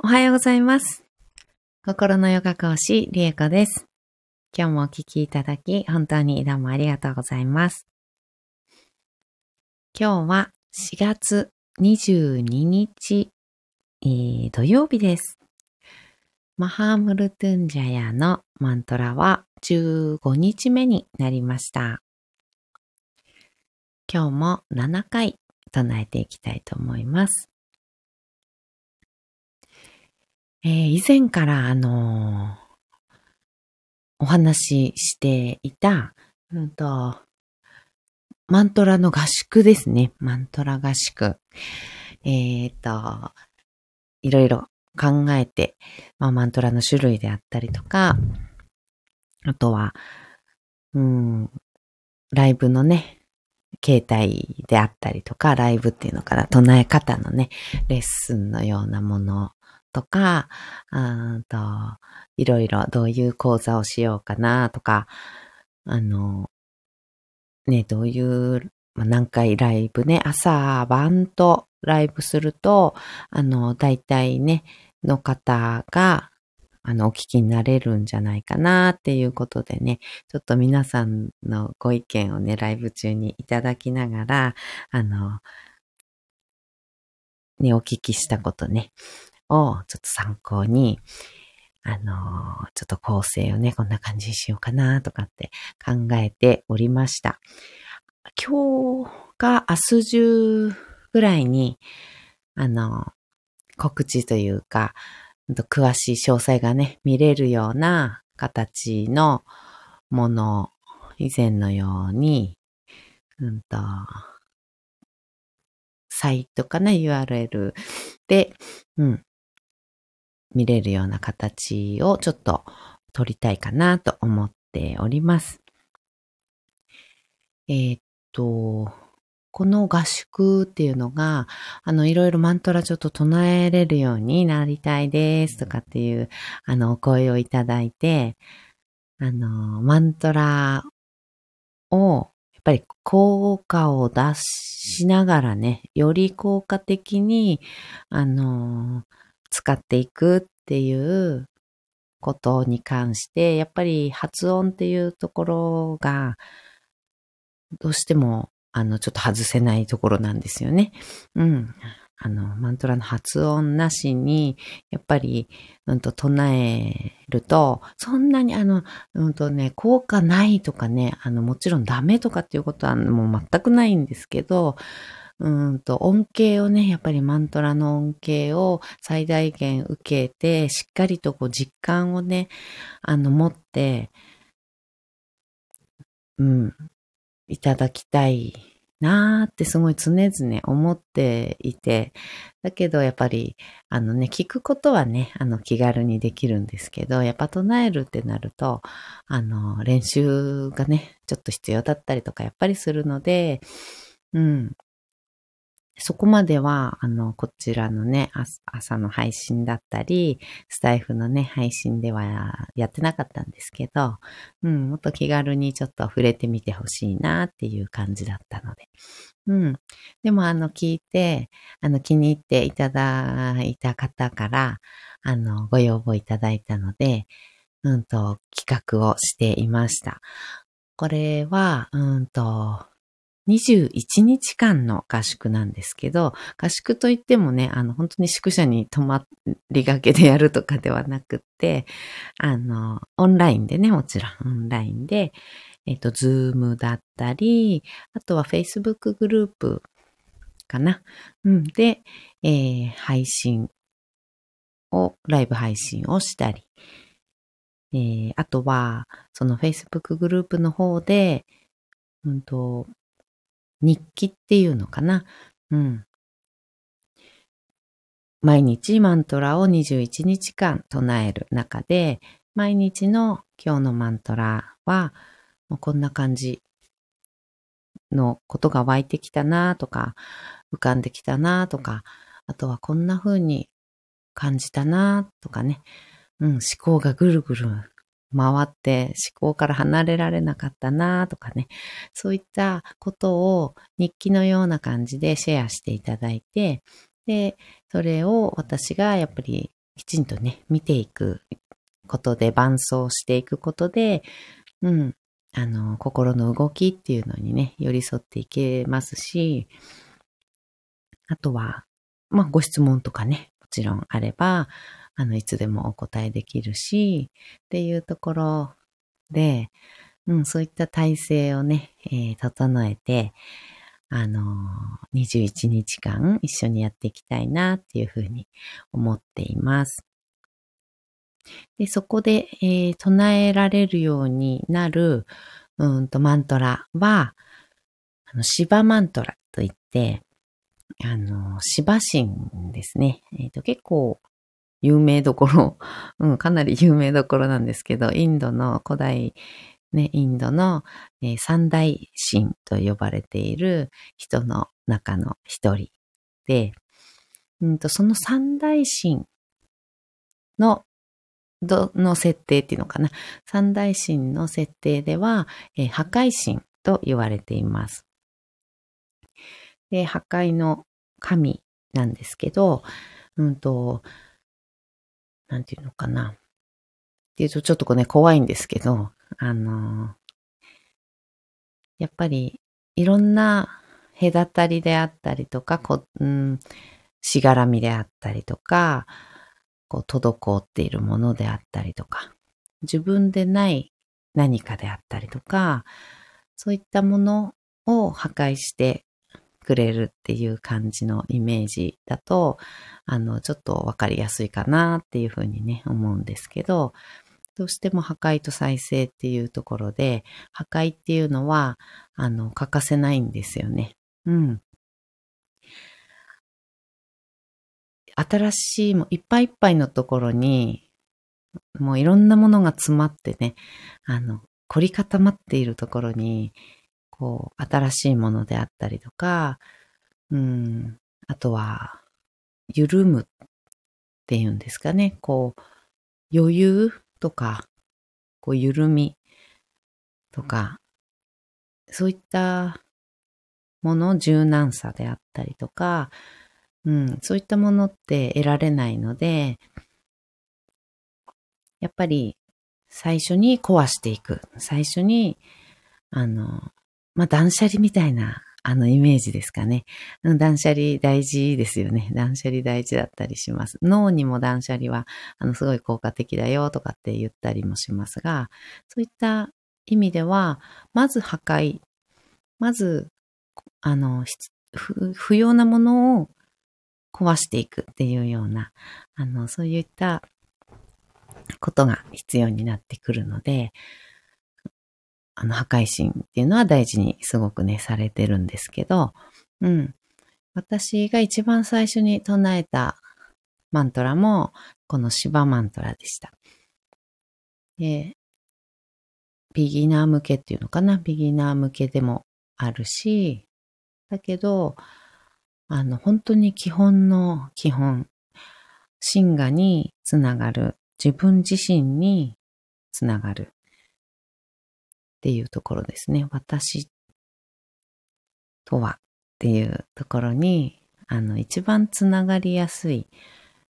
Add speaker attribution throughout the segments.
Speaker 1: おはようございます。心のヨガ講師、リエコです。今日もお聞きいただき、本当にどうもありがとうございます。今日は4月22日、えー土曜日です。マハームルトゥンジャヤのマントラは15日目になりました。今日も7回唱えていきたいと思います。えー以前からあのーお話ししていた、うんと、マントラの合宿ですね。マントラ合宿。えっ、と、いろいろ考えて、まあ、マントラの種類であったりとか、あとは、うん、ライブのね、携帯であったりとか、ライブっていうのかな、唱え方のね、レッスンのようなものとか、あーといろいろどういう講座をしようかなとか、あの、ね、どういう、まあ、何回ライブね、朝晩とライブすると、あの、大体ね、の方が、あの、お聞きになれるんじゃないかなっていうことでね、ちょっと皆さんのご意見をね、ライブ中にいただきながら、あの、ね、お聞きしたことね、をちょっと参考に、あのちょっと構成をね、こんな感じにしようかなとかって考えておりました。今日か明日中ぐらいに、あの、告知というか、詳しい詳細がね、見れるような形のもの、以前のように、うんと、サイトかな、URL で、うん、見れるような形をちょっと取りたいかなと思っております。えーっと、この合宿っていうのが、あの、いろいろマントラちょっと唱えれるようになりたいですとかっていう、あの、お声をいただいて、あの、マントラを、やっぱり効果を出しながらね、より効果的に、あの、使っていくっていうことに関して、やっぱり発音っていうところが、どうしても、あの、ちょっと外せないところなんですよね。うん。あの、マントラの発音なしに、やっぱり、うんと、唱えると、そんなに、あの、うんとね、効果ないとかね、あの、もちろんダメとかっていうことはもう全くないんですけど、うんと、恩恵をね、やっぱりマントラの恩恵を最大限受けて、しっかりとこう実感をね、あの、持って、うん、いただきたいなーってすごい常々思っていて、だけどやっぱり、あのね、聞くことはね、あの気軽にできるんですけど、やっぱ唱えるってなると、あの、練習がね、ちょっと必要だったりとかやっぱりするので、うん。そこまでは、あの、こちらのね、朝の配信だったり、スタイフのね、配信ではやってなかったんですけど、うん、もっと気軽にちょっと触れてみてほしいなっていう感じだったので。うん。でも、あの、聞いて、あの、気に入っていただいた方から、あの、ご要望いただいたので、うんと、企画をしていました。これは、うんと、21日間の合宿なんですけど、合宿といってもね、あの、本当に宿舎に泊まりがけでやるとかではなくって、あの、オンラインでね、もちろんオンラインで、えっと、 Zoom だったり、あとは Facebook グループかな。うん。で、えー配信を、ライブ配信をしたり、えーあとは、その Facebook グループの方で、うんと、日記っていうのかな。うん。毎日マントラを21日間唱える中で、毎日の今日のマントラは、もうこんな感じのことが湧いてきたなとか、浮かんできたなとか、あとはこんな風に感じたなとかね、うん、思考がぐるぐる回って思考から離れられなかったなとかね、そういったことを日記のような感じでシェアしていただいて、で、それを私がやっぱりきちんとね、見ていくことで、伴走していくことで、うん、あの、心の動きっていうのにね、寄り添っていけますし、あとは、まあ、ご質問とかね、もちろんあれば、あの、いつでもお答えできるし、っていうところで、うん、そういった体制をね、えー、整えて、あのー、21日間一緒にやっていきたいなっていうふうに思っています。で、そこで、えー、唱えられるようになる、うんと、マントラは、あの、シバマントラといって、あの、シバ神ですね。えっ、ー、と、結構、有名どころ、うん、かなり有名どころなんですけど、インドの古代、ね、インドの、えー、三大神と呼ばれている人の中の一人で、うんと、その三大神のどの設定っていうのかな。三大神の設定では、えー、破壊神と言われています。で、破壊の神なんですけど、うんと、なんていうのかな。っていうとちょっとこうね、怖いんですけど、あのやっぱりいろんな隔たりであったりとか、こうん、しがらみであったりとか、こう、滞っているものであったりとか、自分でない何かであったりとか、そういったものを破壊してくれるっていう感じのイメージだと、あの、ちょっとわかりやすいかなっていうふうにね、思うんですけど、どうしても破壊と再生っていうところで、破壊っていうのは、あの、欠かせないんですよね。うん。新しい、もいっぱいいっぱいのところに、もういろんなものが詰まってね、あの、凝り固まっているところに、こう、新しいものであったりとか、うん、あとは、緩むっていうんですかね、こう、余裕とか、こう、緩みとか、そういったもの、柔軟さであったりとか、うん、そういったものって得られないので、やっぱり最初に壊していく。最初に、あの、まあ、断捨離みたいな、あの、イメージですかね。断捨離大事ですよね。断捨離大事だったりします。脳にも断捨離は、あの、すごい効果的だよとかって言ったりもしますが、そういった意味では、まず破壊。まず、あの、不要なものを壊していくっていうような、あの、そういったことが必要になってくるので、あの、破壊神っていうのは大事にすごくね、されてるんですけど、うん。私が一番最初に唱えたマントラも、このシバマントラでした。で、ビギナー向けっていうのかな？ビギナー向けでもあるし、だけど、あの、本当に基本の基本、真我につながる、自分自身につながるっていうところですね。私とはっていうところに、あの、一番つながりやすい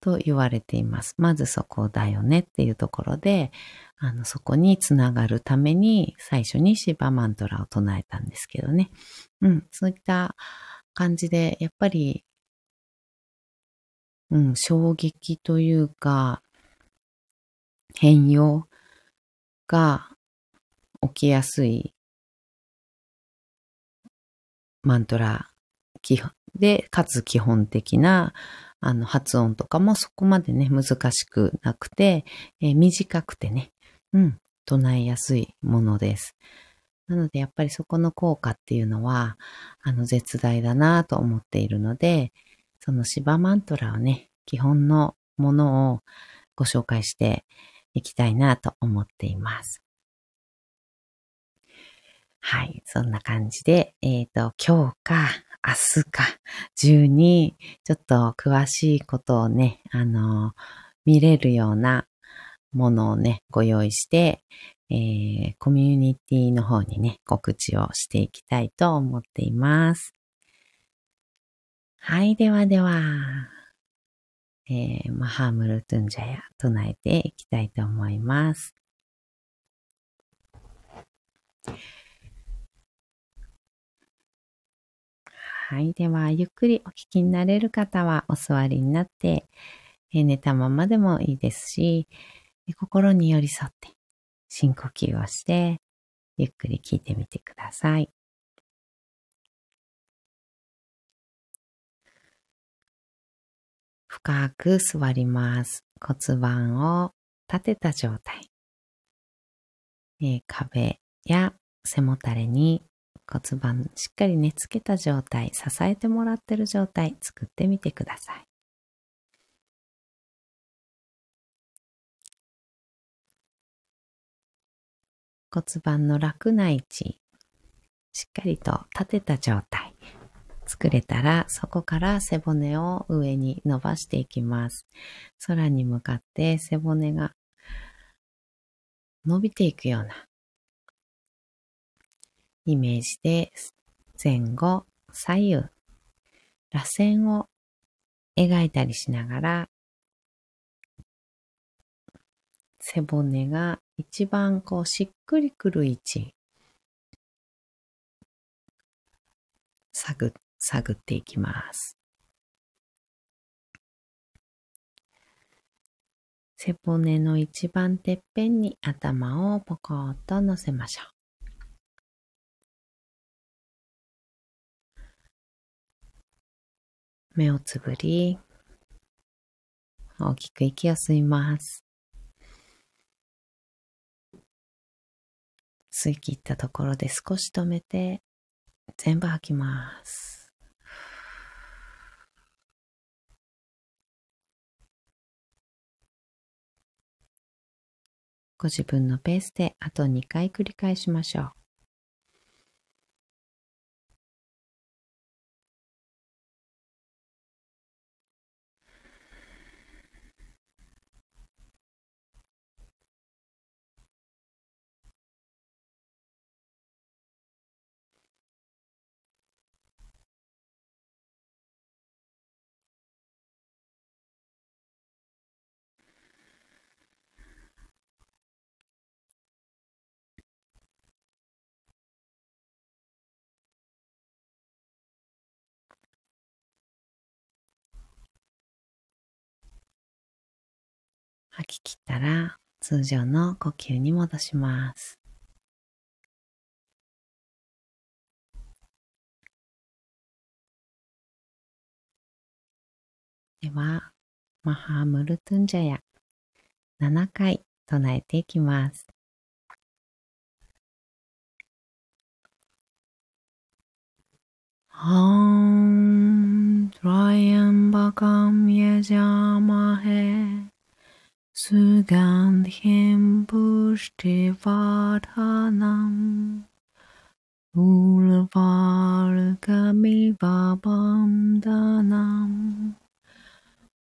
Speaker 1: と言われています。まずそこだよねっていうところで、あの、そこにつながるために最初にシバマントラを唱えたんですけどね。うん、そういった感じで、やっぱり、うん、衝撃というか、変容が起きやすいマントラで、かつ基本的なあの発音とかもそこまでね、難しくなくて、えー、短くてね、うん、唱えやすいものです。なのでやっぱりそこの効果っていうのは、あの絶大だなと思っているので、そのシバマントラをね、基本のものをご紹介していきたいなと思っています。はい。そんな感じで、えっ、ー、と、今日か、明日か、中に、ちょっと詳しいことをね、あの、見れるようなものをね、ご用意して、えー、コミュニティの方にね、告知をしていきたいと思っています。はい、ではでは、えー、マハムルトゥンジャヤ唱えていきたいと思います。はい。では、ゆっくりお聞きになれる方はお座りになって、え寝たままでもいいですし、心に寄り添って深呼吸をして、ゆっくり聞いてみてください。深く座ります。骨盤を立てた状態。え、壁や背もたれに骨盤しっかり寝つけた状態、支えてもらってる状態作ってみてください。骨盤の楽な位置、しっかりと立てた状態作れたら、そこから背骨を上に伸ばしていきます。空に向かって背骨が伸びていくようなイメージで前後、左右、螺旋を描いたりしながら背骨が一番こうしっくりくる位置探探っていきます。背骨の一番てっぺんに頭をポコッと乗せましょう。目をつぶり、大きく息を吸います。吸い切ったところで少し止めて、全部吐きます。ご自分のペースであと2回繰り返しましょう。吐き切ったら通常の呼吸に戻します。では、マハムルトゥンジャヤ7回唱えていきます。Om Trayambakam Yajamahe Segant himbus divadhanam, bulvar gabi babam danam,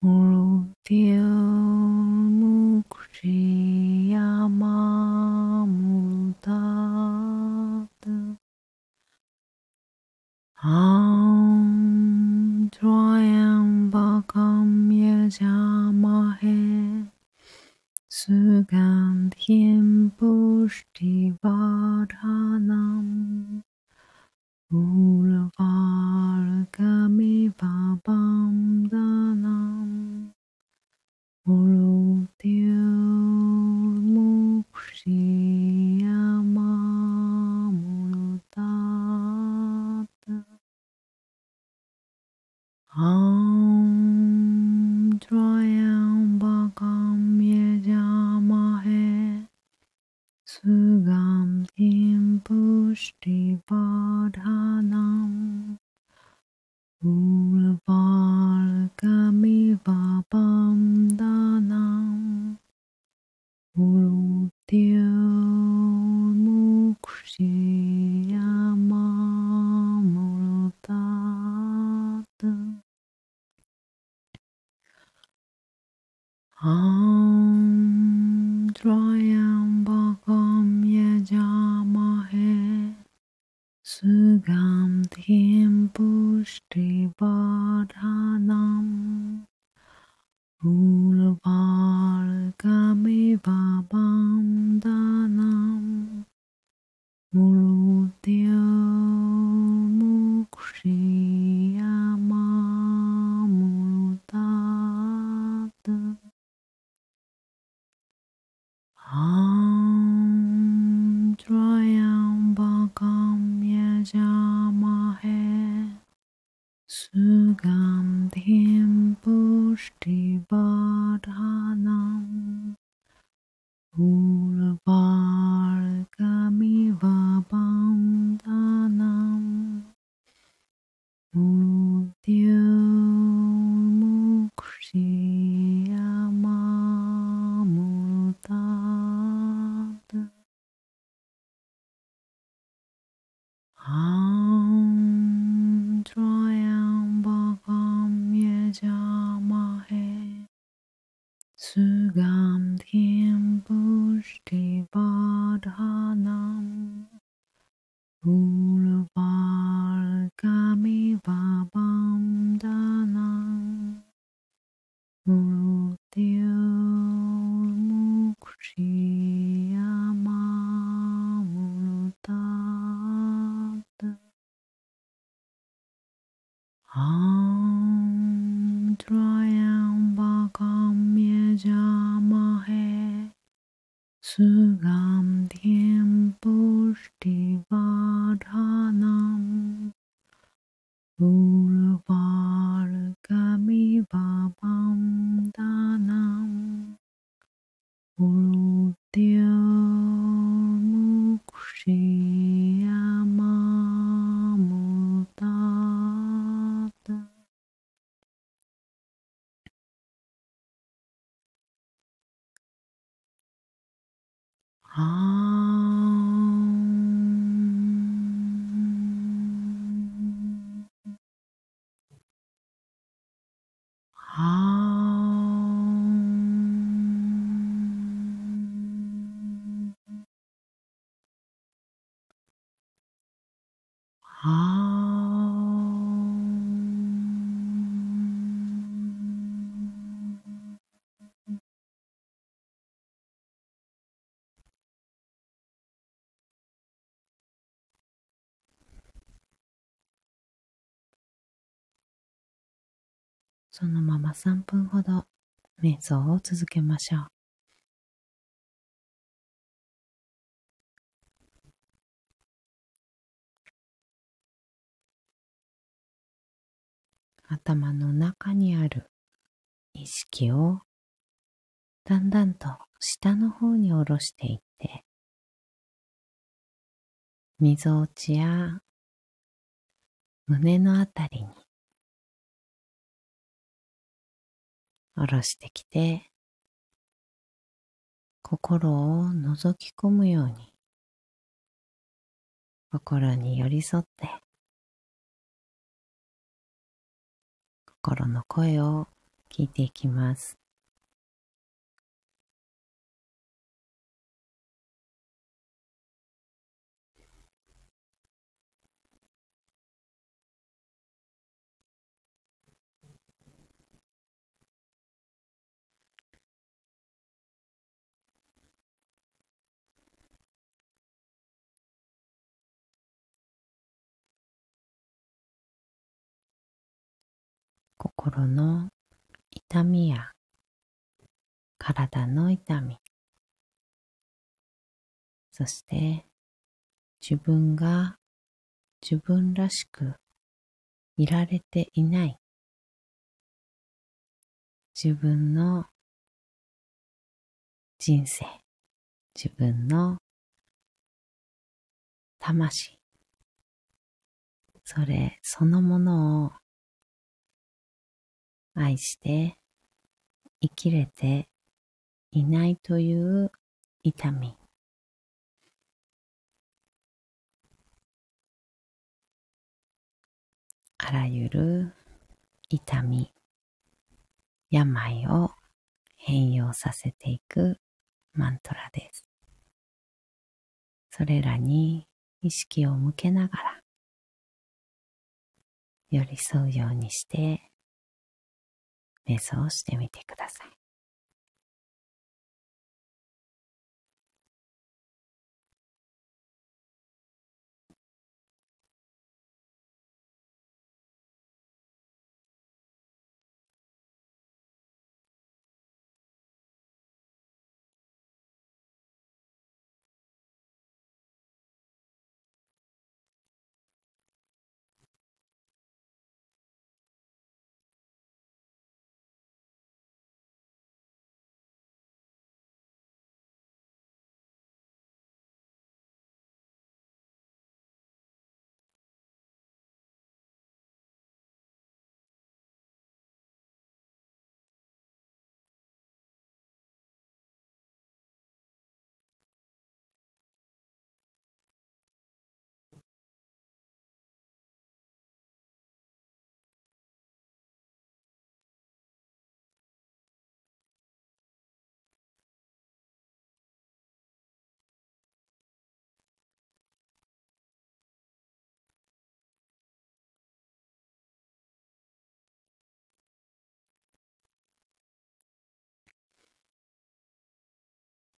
Speaker 1: urutil mukriyama mutadam, am troem bakam. Tsukam Thiem Pushti Vardhanam Ulavargami Vabam Dhanam Ulutyo Mukshiyama Mulutata Ah see. そのまま3分ほど瞑想を続けましょう。頭の中にある意識をだんだんと下の方に下ろしていって、みぞおちや胸のあたりに下ろしてきて、心を覗き込むように、心に寄り添って、心の声を聞いていきます。心の痛みや体の痛み、そして自分が自分らしくいられていない自分の人生、自分の魂、それそのものを愛して生きれていないという痛み。あらゆる痛み、病を変容させていくマントラです。それらに意識を向けながら寄り添うようにして瞑想をしてみてください。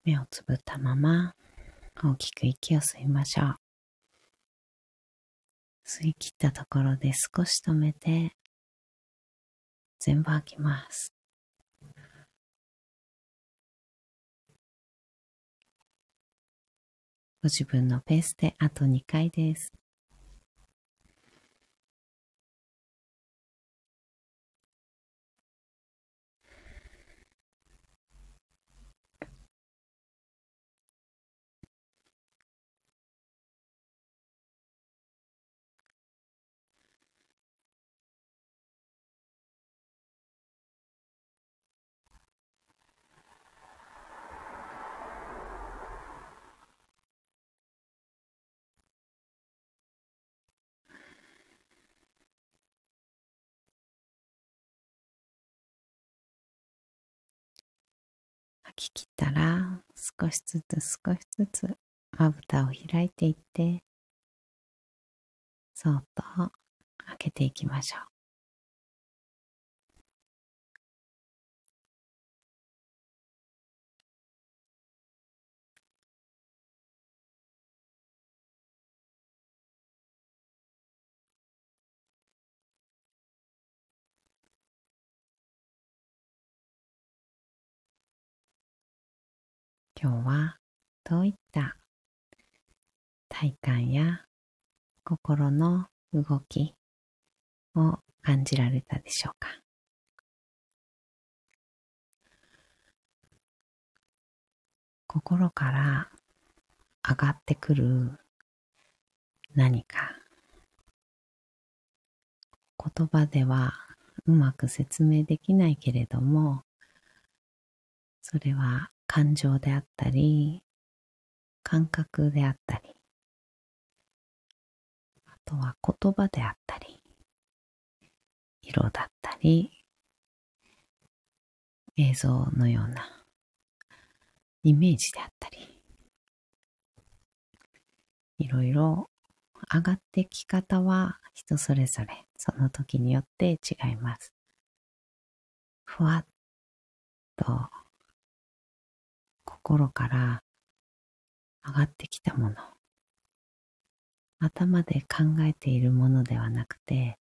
Speaker 1: 目をつぶったまま大きく息を吸いましょう。吸い切ったところで少し止めて全部吐きます。ご自分のペースであと2回です。き切ったら少しずつ少しずつまぶたを開いていってそっと開けていきましょう。今日はどういった体感や心の動きを感じられたでしょうか？心から上がってくる何か。言葉ではうまく説明できないけれどもそれは感情であったり、感覚であったり、あとは言葉であったり、色だったり、映像のようなイメージであったり、いろいろ上がってき方は人それぞれその時によって違います。ふわっと心から上がってきたもの、頭で考えているものではなくて、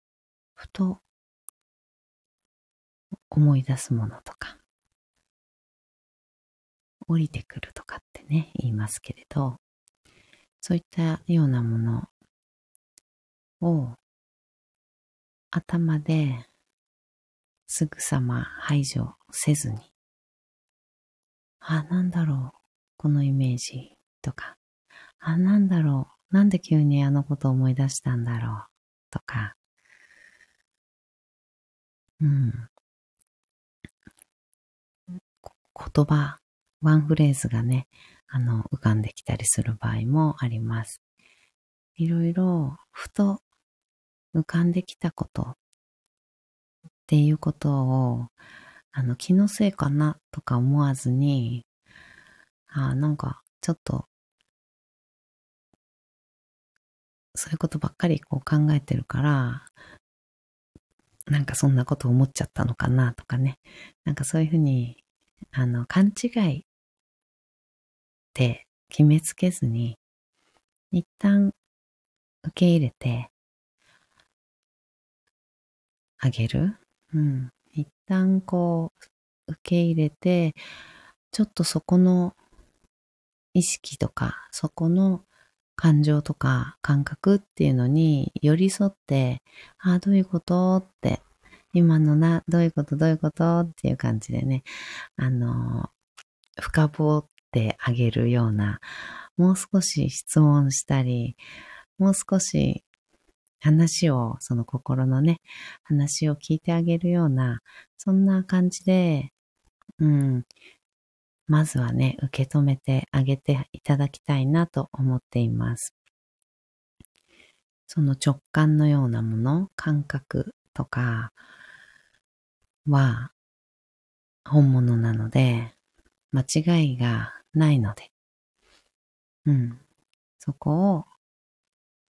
Speaker 1: ふと思い出すものとか、降りてくるとかってね、言いますけれど、そういったようなものを頭ですぐさま排除せずに、あ、なんだろう、このイメージとか、あ、なんだろう、なんで急にあのことを思い出したんだろう。とか、うん。言葉、ワンフレーズがね、あの、浮かんできたりする場合もあります。いろいろ、ふと浮かんできたことっていうことを、あの、気のせいかなとか思わずに、あなんか、ちょっと、そういうことばっかりこう考えてるから、なんかそんなこと思っちゃったのかなとかね。なんかそういうふうに、あの、勘違いって決めつけずに、一旦受け入れてあげる。うん。一旦こう、受け入れて、ちょっとそこの意識とか、そこの感情とか感覚っていうのに寄り添って、ああ、どういうことって、今のな、どういうことどういうことっていう感じでね、あの、深掘ってあげるような、もう少し質問したり、もう少し話を、その心のね、話を聞いてあげるような、そんな感じで、うん、まずはね、受け止めてあげていただきたいなと思っています。その直感のようなもの、感覚とかは本物なので、間違いがないので、うん。そこを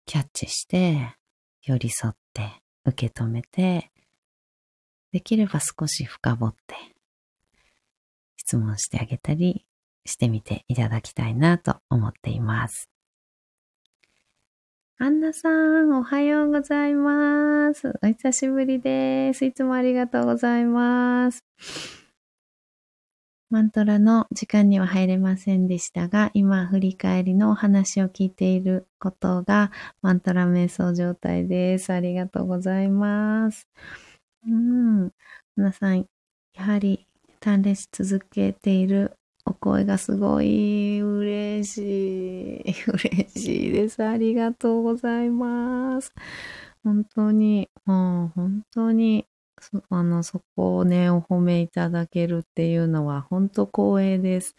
Speaker 1: キャッチして、寄り添って、受け止めて、できれば少し深掘って質問してあげたりしてみていただきたいなと思っています。アンナさん、おはようございます。お久しぶりです。いつもありがとうございます。マントラの時間には入れませんでしたが、今振り返りのお話を聞いていることがマントラ瞑想状態です。ありがとうございます。うん。皆さん、やはり鍛錬し続けているお声がすごい嬉しい。嬉しいです。ありがとうございます。本当に、もう本当に、あの、そこをね、お褒めいただけるっていうのは本当光栄です。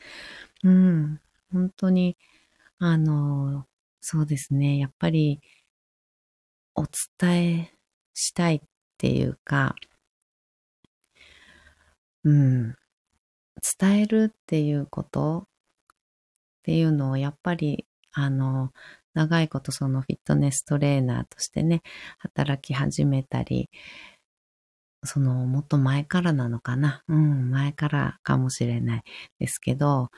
Speaker 1: うん。本当に、あの、そうですね。やっぱり、お伝えしたいっていうか、うん、伝えるっていうことっていうのをやっぱり、あの、長いことそのフィットネストレーナーとしてね、働き始めたり、そのもっと前からなのかな？うん、前からかもしれないですけど、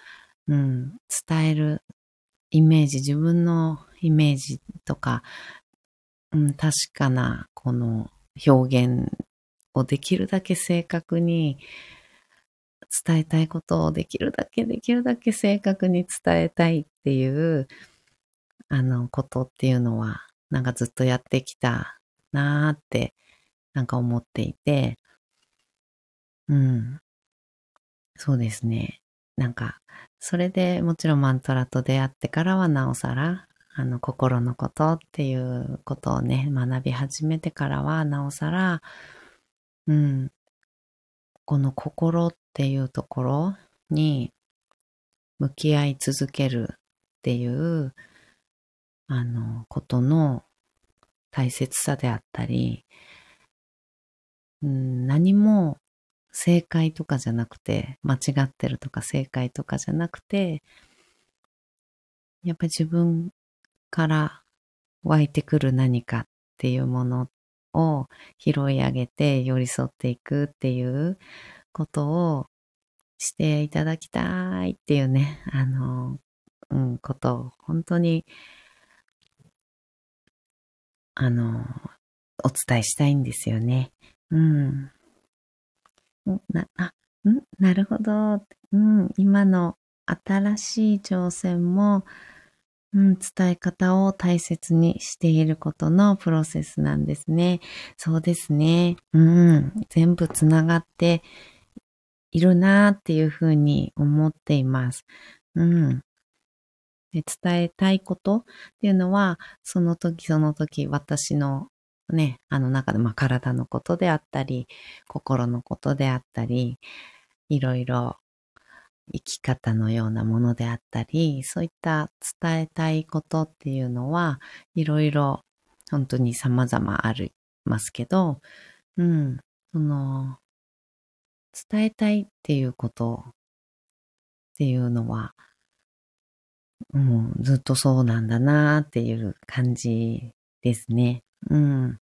Speaker 1: うん、伝えるイメージ、自分のイメージとか、うん、確かなこの表現をできるだけ正確に伝えたいことをできるだけできるだけ正確に伝えたいっていう、あの、ことっていうのは、なんかずっとやってきたなーって、なんか思っていて、うん。そうですね。なんか、それでもちろんマントラと出会ってからはなおさら、あの、心のことっていうことをね、学び始めてからはなおさら、うん、この心っていうところに向き合い続けるっていう、あの、ことの大切さであったり、何も正解とかじゃなくて、間違ってるとか正解とかじゃなくて、やっぱり自分から湧いてくる何かっていうものを拾い上げて寄り添っていくっていうことをしていただきたいっていうね、あの、うん、ことを本当に、あの、お伝えしたいんですよね。うん。な、あ、ん？なるほど。うん、今の新しい挑戦も、うん、伝え方を大切にしていることのプロセスなんですね。そうですね。うん、全部つながっているなっていうふうに思っています。うん。で伝えたいことっていうのは、その時その時私のね、あの中で、まあ体のことであったり、心のことであったり、いろいろ生き方のようなものであったり、そういった伝えたいことっていうのは、いろいろ本当に様々ありますけど、うん、その、伝えたいっていうことっていうのは、うん、ずっとそうなんだなっていう感じですね。うん。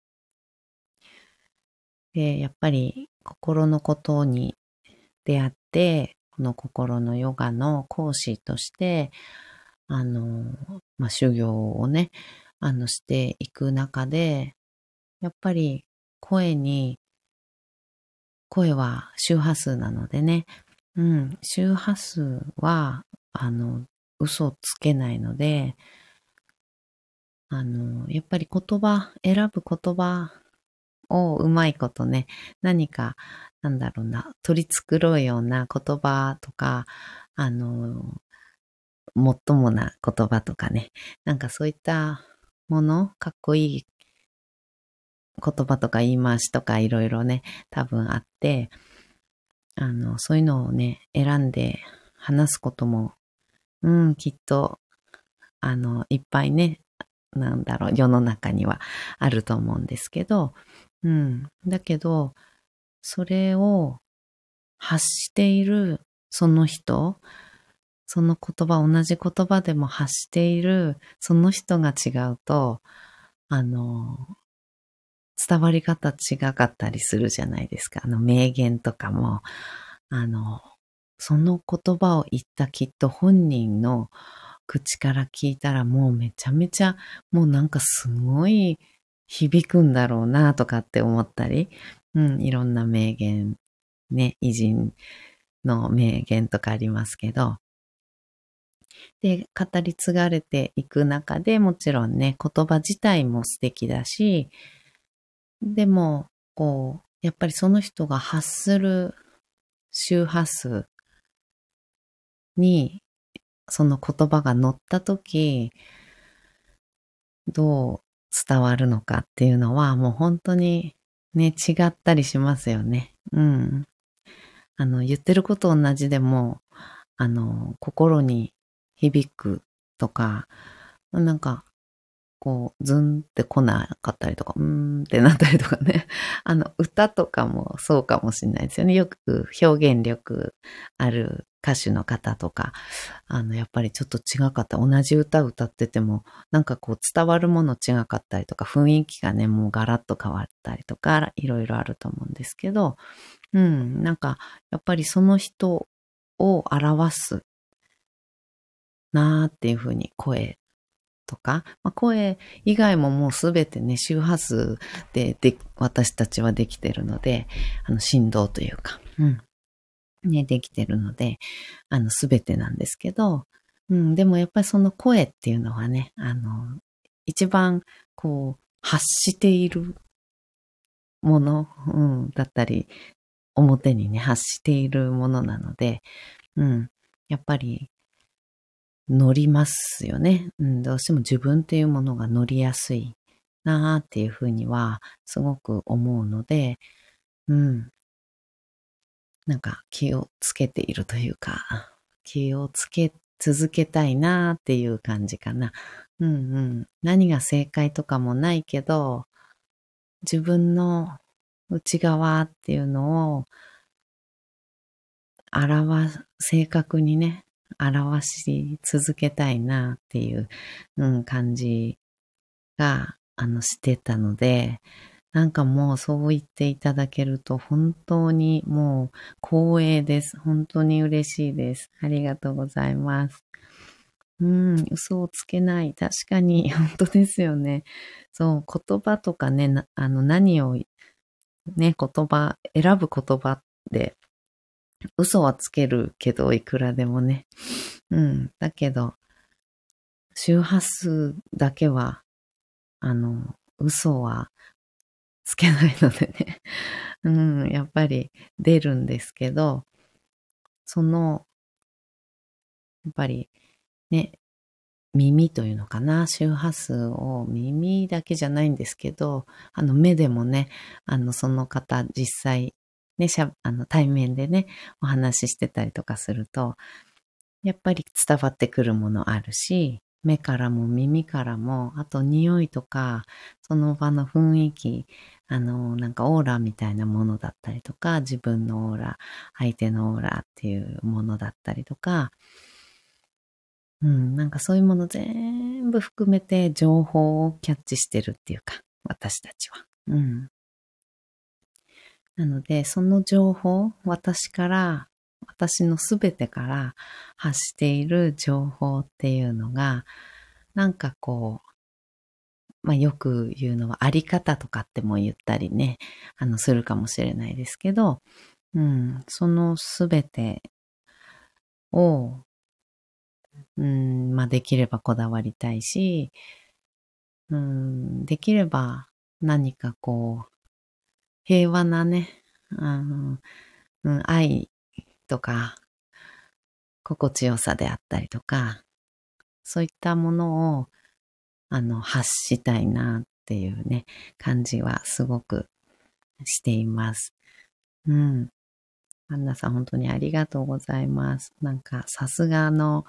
Speaker 1: で、やっぱり心のことに出会って、この心のヨガの講師として、あの、まあ、修行をね、あの、していく中で、やっぱり声に、声は周波数なのでね、うん、周波数は、あの、嘘つけないので、あの、やっぱり言葉、選ぶ言葉をうまいことね、何か、なんだろうな、取り繕うような言葉とか、あの、もっともな言葉とかね、なんかそういったもの、かっこいい言葉とか言い回しとかいろいろね、多分あって、あの、そういうのをね、選んで話すことも、うん、きっと、あの、いっぱいね、なんだろう、世の中にはあると思うんですけど、うん。だけど、それを発しているその人、その言葉、同じ言葉でも発しているその人が違うと、あの、伝わり方違かったりするじゃないですか。あの名言とかも、あの、その言葉を言ったきっと本人の口から聞いたらもうめちゃめちゃ、もうなんかすごい響くんだろうなとかって思ったり、うん、いろんな名言、ね、偉人の名言とかありますけど、で、語り継がれていく中でもちろんね、言葉自体も素敵だし、でも、こう、やっぱりその人が発する周波数にその言葉が乗った時、どう伝わるのかっていうのはもう本当にね、違ったりしますよね。うん。あの、言ってること同じでも、あの、心に響くとか、なんか、こう、ズンって来なかったりとか、うーんってなったりとかね。あの、歌とかもそうかもしれないですよね。よく表現力ある歌手の方とか、あの、やっぱりちょっと違かった。同じ歌歌ってても、なんかこう伝わるもの違かったりとか、雰囲気がね、もうガラッと変わったりとか、いろいろあると思うんですけど、うん、なんか、やっぱりその人を表すなーっていうふうに声とか、まあ、声以外ももうすべてね、周波数でで私たちはできてるので、あの振動というか、うん。ね、できてるので、あの、すべてなんですけど、うん、でもやっぱりその声っていうのはね、あの、一番こう、発しているもの、うん、だったり、表にね、発しているものなので、うん、やっぱり乗りますよね。うん、どうしても自分っていうものが乗りやすいなーっていうふうにはすごく思うので、うん、なんか気をつけているというか、気をつけ続けたいなっていう感じかな。うんうん。何が正解とかもないけど、自分の内側っていうのを表、正確にね、表し続けたいなっていう、うん、感じが、あの、してたので、なんかもうそう言っていただけると本当にもう光栄です。本当に嬉しいです。ありがとうございます。うん、嘘をつけない。確かに、本当ですよね。そう、言葉とかね、あの、何を、ね、言葉、選ぶ言葉で、嘘はつけるけど、いくらでもね。うん、だけど、周波数だけは、あの、嘘はつけないのでね。うん、やっぱり出るんですけど、その、やっぱりね、耳というのかな、周波数を耳だけじゃないんですけど、あの目でもね、あのその方実際ね、しゃあの対面でね、お話ししてたりとかすると、やっぱり伝わってくるものあるし、目からも耳からも、あと匂いとか、その場の雰囲気、あの、なんかオーラみたいなものだったりとか、自分のオーラ、相手のオーラっていうものだったりとか、うん、なんかそういうもの全部含めて情報をキャッチしてるっていうか、私たちは。うん。なので、その情報、私から、私のすべてから発している情報っていうのが、なんかこう、まあよく言うのはあり方とかっても言ったりね、あの、するかもしれないですけど、うん、そのすべてを、うん、まあできればこだわりたいし、うん、できれば何かこう、平和なね、うん、愛とか、心地よさであったりとか、そういったものを、あの、発したいなっていうね、感じはすごくしています。うん。アンナさん本当にありがとうございます。なんかさすがの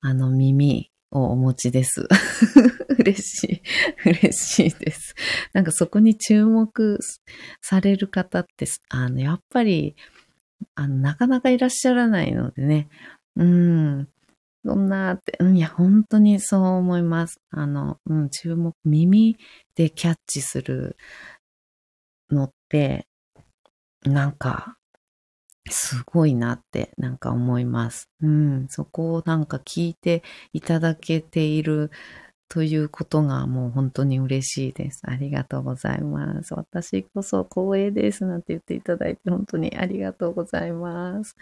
Speaker 1: あの耳をお持ちです。嬉しい。嬉しいです。なんかそこに注目される方って、あの、やっぱり、あの、なかなかいらっしゃらないのでね。うん。そんなって、いや、本当にそう思います。あの、うん、注目、耳でキャッチするのって、なんか、すごいなってなんか思います。うん、そこをなんか聞いていただけているということがもう本当に嬉しいです。ありがとうございます。私こそ光栄ですなんて言っていただいて本当にありがとうございます。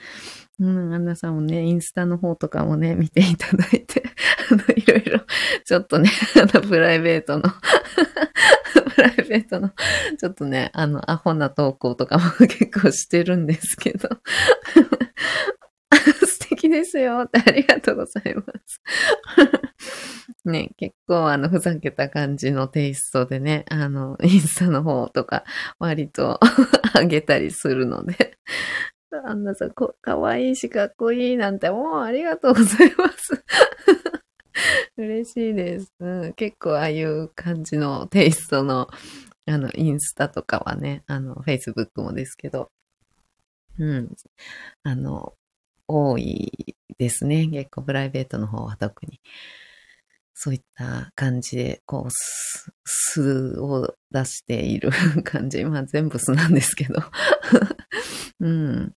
Speaker 1: うん、アンナさんもね、インスタの方とかもね、見ていただいて、あの、いろいろ、ちょっとね、あの、プライベートの プライベートの、ちょっとね、あの、アホな投稿とかも結構してるんですけど、ですよってありがとうございます。ね、結構あの、ふざけた感じのテイストでね、あの、インスタの方とか割と あげたりするので、あんなさ、かわいいしかっこいいなんてもうありがとうございます。嬉しいです、うん。結構ああいう感じのテイストの、あの、インスタとかはね、あの、Facebook もですけど、うん。あの、多いですね。結構プライベートの方は特に。そういった感じで、こう、巣を出している 感じ。まあ全部巣なんですけど。うん。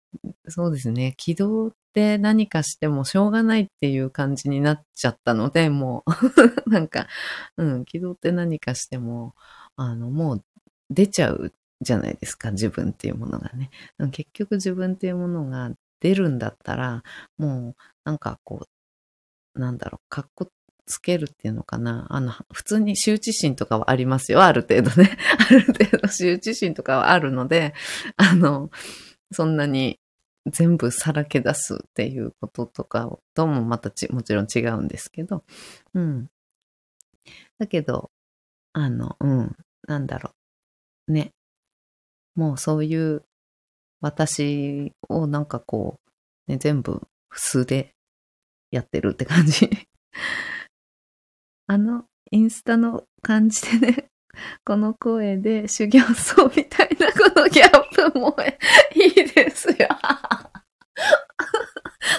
Speaker 1: そうですね。軌道って何かしてもしょうがないっていう感じになっちゃったので、もう なんか、うん、軌道って何かしても、あの、もう出ちゃうじゃないですか、自分っていうものがね。結局自分っていうものが出るんだったら、もう、なんかこう、なんだろう、かっこつけるっていうのかな。あの、普通に羞恥心とかはありますよ。ある程度ね。ある程度羞恥心とかはあるので、あの、そんなに全部さらけ出すっていうこととかともまたち、もちろん違うんですけど、うん。だけど、あの、うん、なんだろう。ね。もうそういう私をなんかこう、ね、全部普通でやってるって感じ。あの、インスタの感じでね、この声で修行僧みたいなこのギャップもいいですよ。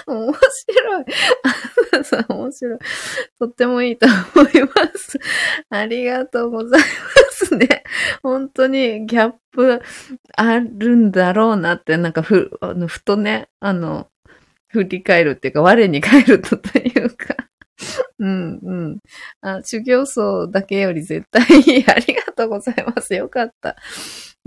Speaker 1: 面白い。さん面白い。とってもいいと思います。ありがとうございますね。本当にギャップあるんだろうなって、なんかふ、あの、ふとね、あの、振り返るっていうか、我に返るとというか、うんうん。あ、修行僧だけより絶対いい。ありがとうございます。よかった。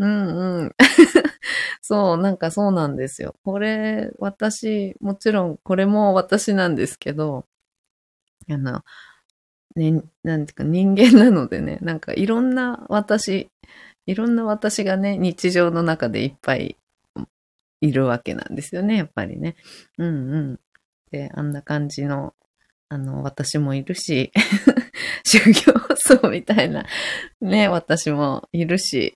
Speaker 1: うんうん。そう、なんかそうなんですよ。これ、私、もちろんこれも私なんですけど、あの、ね、なんていうか人間なのでね、なんかいろんな私、いろんな私がね、日常の中でいっぱいいるわけなんですよね、やっぱりね。うんうん。で、あんな感じのあの、私もいるし、修行僧みたいな、ね、私もいるし、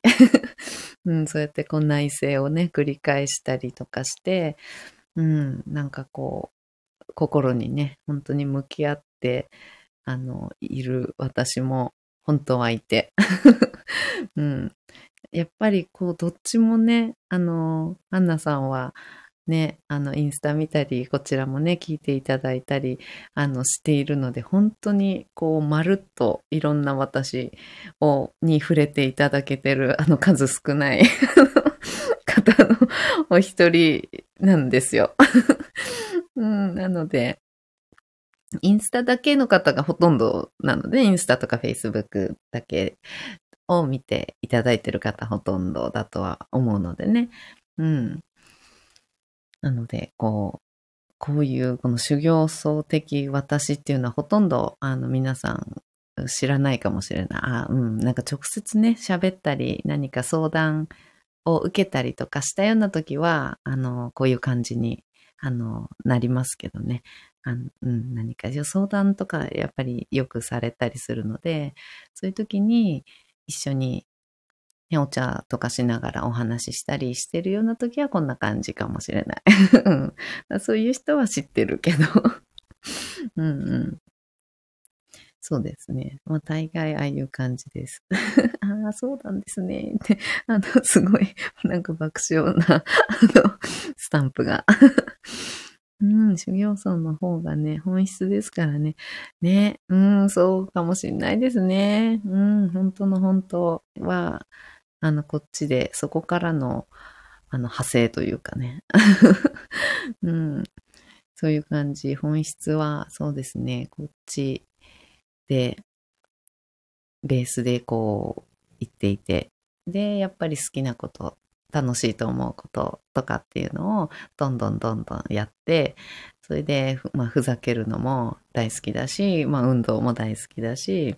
Speaker 1: うん、そうやってこう内省をね、繰り返したりとかして、うん、なんかこう、心にね、本当に向き合って、あの、いる私も本当はいて、うん、やっぱりこう、どっちもね、あの、アンナさんは、ね、あの、インスタ見たり、こちらもね、聞いていただいたり、あの、しているので、本当に、こう、まるっといろんな私を、に触れていただけてる、あの、数少ない 方のお一人なんですよ。うん、なので、インスタだけの方がほとんどなので、インスタとかフェイスブックだけを見ていただいてる方ほとんどだとは思うのでね。うん。なので、こう、こういうこの修行層的私っていうのはほとんどあの皆さん知らないかもしれない。あうん、なんか直接ね、喋ったり何か相談を受けたりとかしたような時は、あの、こういう感じに、あの、なりますけどね。あのうん、何か相談とかやっぱりよくされたりするので、そういう時に一緒に、ね、お茶とかしながらお話ししたりしてるような時はこんな感じかもしれない。そういう人は知ってるけど うんうん。そうですね。まあ、大概ああいう感じです。ああ、そうなんですね。って、あの、すごい、なんか爆笑な、あの、スタンプが。うん、修行僧の方がね、本質ですからね。ね、うん、そうかもしんないですね。うん、本当の本当は、あの、こっちで、そこからの、あの、派生というかね。うん、そういう感じ。本質は、そうですね、こっちで、ベースでこう、言っていて、で、やっぱり好きなこと、楽しいと思うこととかっていうのをどんどんどんどんやって、それで、まあ、ふざけるのも大好きだし、まあ、運動も大好きだし、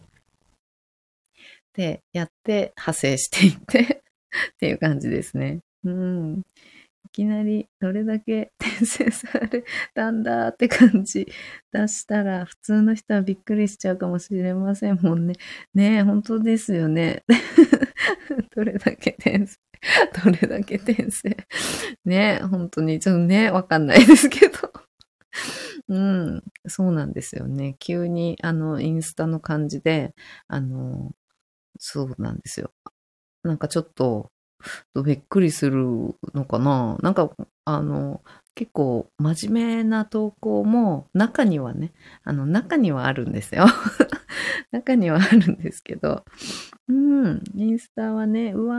Speaker 1: で、やって派生していって っていう感じですね。うん。いきなりどれだけ 転生されたんだって感じ出したら普通の人はびっくりしちゃうかもしれませんもんね。ねえ、本当ですよね。どれだけ転生、どれだけ転生。ねえ、本当にちょっとね、わかんないですけど。うん、そうなんですよね。急にあのインスタの感じで、あの、そうなんですよ。なんかちょっとびっくりするのかななんか、あの、結構真面目な投稿も中にはね、あの中にはあるんですよ。中にはあるんですけど、うん、インスタはね、うわ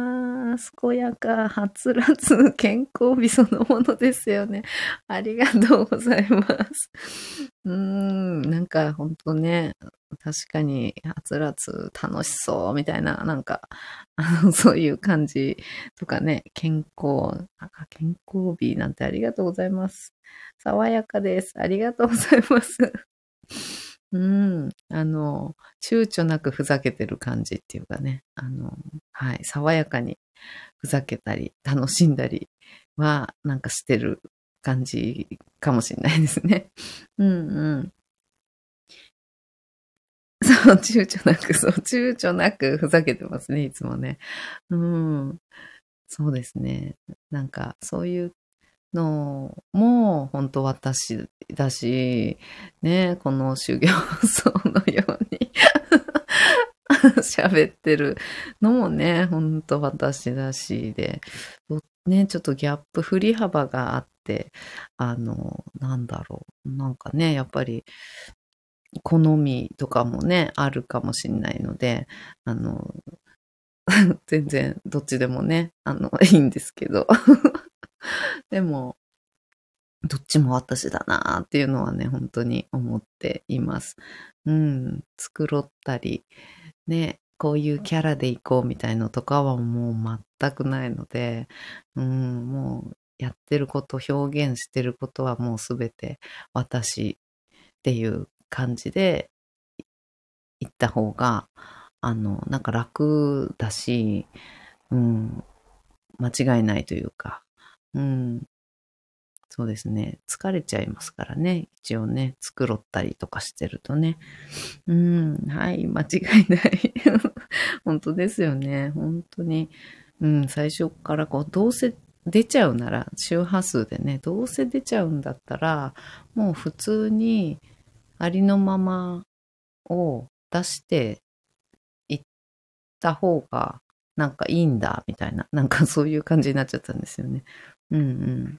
Speaker 1: ー、健やか、はつらつ、健康美そのものですよね。ありがとうございます。うーん、なんかほんとね、確かに、はつらつ楽しそうみたいな、なんか、あの、そういう感じとかね、健康、健康美なんてありがとうございます。爽やかです。ありがとうございます。うん、あの、躊躇なくふざけてる感じっていうかね、あの、はい、爽やかにふざけたり、楽しんだりは、なんかしてる感じかもしれないですね。うんうん。そう、躊躇なく、そう、躊躇なくふざけてますね、いつもね。うん。そうですね。なんか、そういうのも、本当私だし、ね、この修行僧のように 喋ってるのもね、本当私だしで、ね、ちょっとギャップ、振り幅があって、あの、なんだろう、なんかね、やっぱり、好みとかもね、あるかもしんないので、あの、全然どっちでもね、あの、いいんですけど。でも、どっちも私だなっていうのはね、本当に思っています。うん、繕ったり、ね、こういうキャラでいこうみたいのとかはもう全くないので、うん、もうやってること、表現してることはもうすべて私っていう感じで行った方が、あの、なんか楽だし、うん、間違いないというか、うん、そうですね。疲れちゃいますからね。一応ね、繕ったりとかしてるとね。うん、はい、間違いない。本当ですよね。本当に。うん、最初からこう、どうせ出ちゃうなら、周波数でね、どうせ出ちゃうんだったら、もう普通にありのままを出していった方が、なんかいいんだ、みたいな、なんかそういう感じになっちゃったんですよね。うんうん。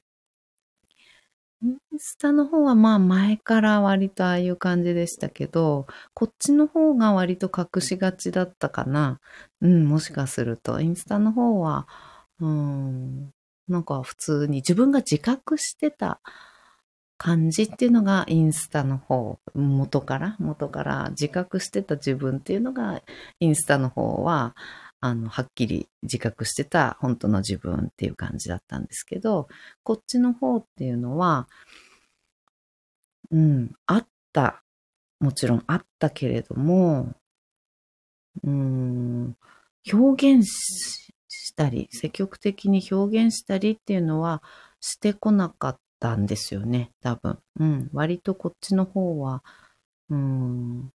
Speaker 1: インスタの方はまあ前から割とああいう感じでしたけど、こっちの方が割と隠しがちだったかな。うん、もしかすると。インスタの方は、うん、なんか普通に自分が自覚してた感じっていうのがインスタの方、元から、元から自覚してた自分っていうのがインスタの方は、あの、はっきり自覚してた本当の自分っていう感じだったんですけど、こっちの方っていうのは、うん、あった。もちろんあったけれども、うん、表現したり、積極的に表現したりっていうのはしてこなかったんですよね、多分。うん、割とこっちの方は、うん、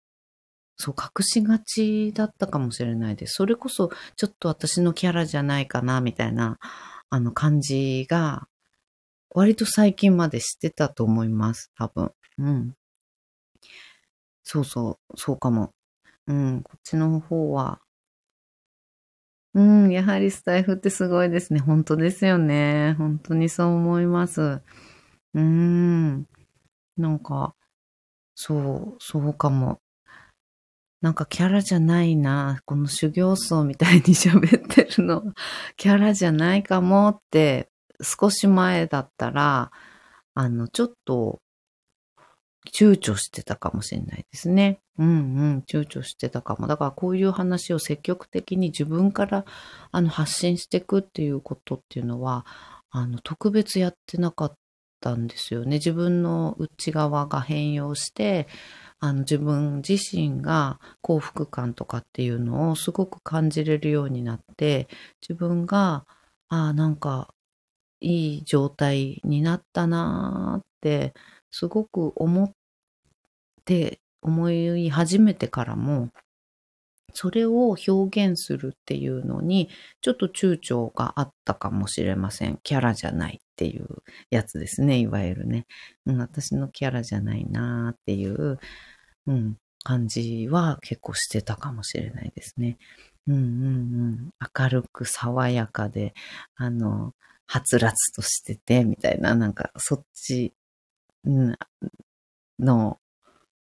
Speaker 1: そう、隠しがちだったかもしれないです。それこそ、ちょっと私のキャラじゃないかな、みたいな、あの感じが、割と最近までしてたと思います、多分。うん。そうそう、そうかも。うん、こっちの方は、うん、やはりスタイフってすごいですね。本当ですよね。本当にそう思います。うーん。なんか、そう、そうかも。なんかキャラじゃないな。この修行僧みたいに喋ってるの、キャラじゃないかもって少し前だったら、あの、ちょっと躊躇してたかもしれないですね。うんうん、躊躇してたかも。だからこういう話を積極的に自分からあの発信していくっていうことっていうのは、あの、特別やってなかったんですよね。自分の内側が変容して、あの自分自身が幸福感とかっていうのをすごく感じれるようになって、自分が、ああ、なんかいい状態になったなーってすごく思って思い始めてからも、それを表現するっていうのに、ちょっと躊躇があったかもしれません。キャラじゃないっていうやつですね、いわゆるね。うん、私のキャラじゃないなーっていう、うん、感じは結構してたかもしれないですね。うんうんうん。明るく爽やかで、あの、はつらつとしてて、みたいな、なんかそっち、うん、の、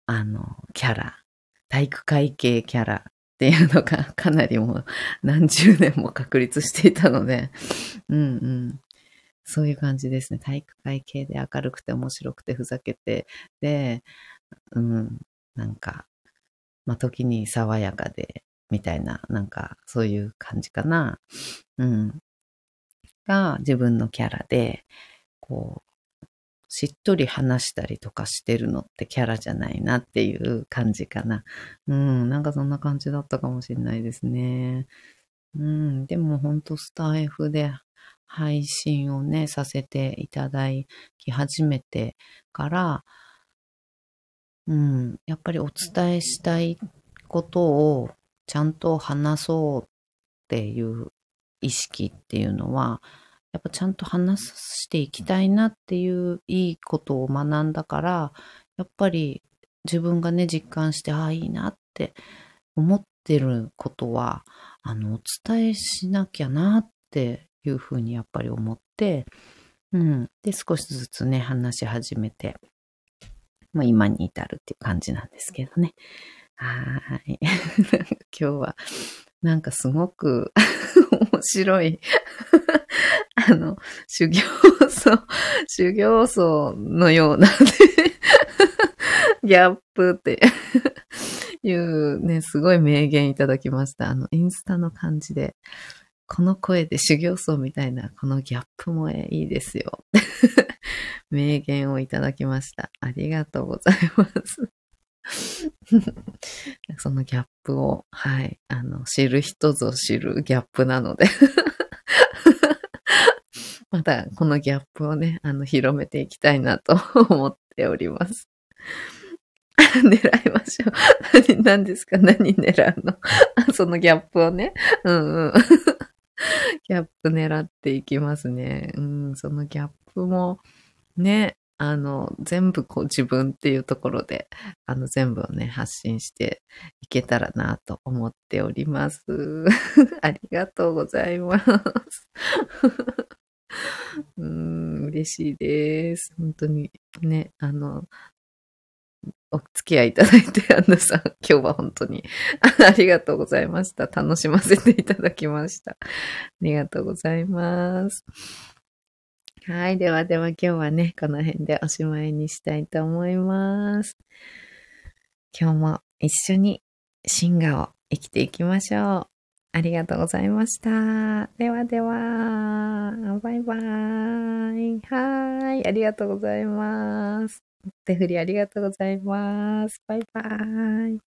Speaker 1: あの、キャラ、体育会系キャラっていうのがかなりもう何十年も確立していたので、うんうん。そういう感じですね。体育会系で明るくて面白くてふざけて、で、うん、なんか、まあ、時に爽やかで、みたいな、なんか、そういう感じかな。うん。が自分のキャラで、こう、しっとり話したりとかしてるのってキャラじゃないなっていう感じかな。うん、なんかそんな感じだったかもしれないですね。うん、でもほんとスタイフで配信をね、させていただき始めてから、うん、やっぱりお伝えしたいことをちゃんと話そうっていう意識っていうのは、やっぱちゃんと話していきたいなっていういいことを学んだから、やっぱり自分がね、実感して、ああ、いいなって思ってることは、あの、お伝えしなきゃなっていうふうにやっぱり思って、うん。で、少しずつね、話し始めて、まあ、今に至るっていう感じなんですけどね。はい。今日は、なんかすごく 面白いあの、修行僧、修行僧のようなギャップっていうね、すごい名言いただきました。あの、インスタの感じで、この声で修行僧みたいな、このギャップもいいですよ。名言をいただきました。ありがとうございます。そのギャップを、はい、あの、知る人ぞ知るギャップなのでまたこのギャップをね、あの、広めていきたいなと 思っております。狙いましょう。何、何ですか？何狙うの？そのギャップをね。うんうん。ギャップ狙っていきますね。うん、そのギャップも、ね、あの、全部こう自分っていうところで、あの、全部をね、発信していけたらなと思っております。ありがとうございます。うん、嬉しいです。本当にね、あの、お付き合いいただいて、アンナさん、今日は本当に ありがとうございました。楽しませていただきました。ありがとうございます。はい。ではでは今日はね、この辺でおしまいにしたいと思います。今日も一緒に進化を生きていきましょう。ありがとうございました。ではでは、バイバイ。はい。ありがとうございます。手振りありがとうございます。バイバイ。